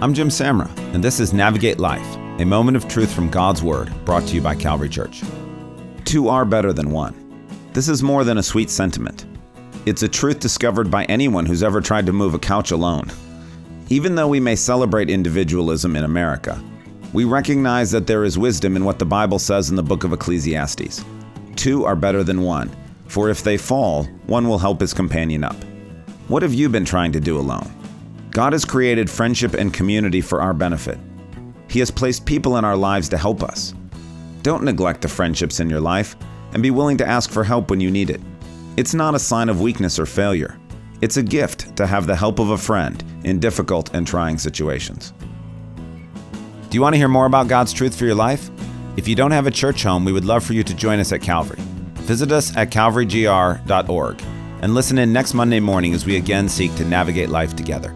I'm Jim Samra, and this is Navigate Life, a moment of truth from God's Word brought to you by Calvary Church. Two are better than one. This is more than a sweet sentiment. It's a truth discovered by anyone who's ever tried to move a couch alone. Even though we may celebrate individualism in America, we recognize that there is wisdom in what the Bible says in the book of Ecclesiastes. Two are better than one, for if they fall, one will help his companion up. What have you been trying to do alone? God has created friendship and community for our benefit. He has placed people in our lives to help us. Don't neglect the friendships in your life and be willing to ask for help when you need it. It's not a sign of weakness or failure. It's a gift to have the help of a friend in difficult and trying situations. Do you want to hear more about God's truth for your life? If you don't have a church home, we would love for you to join us at Calvary. Visit us at calvarygr.org and listen in next Monday morning as we again seek to navigate life together.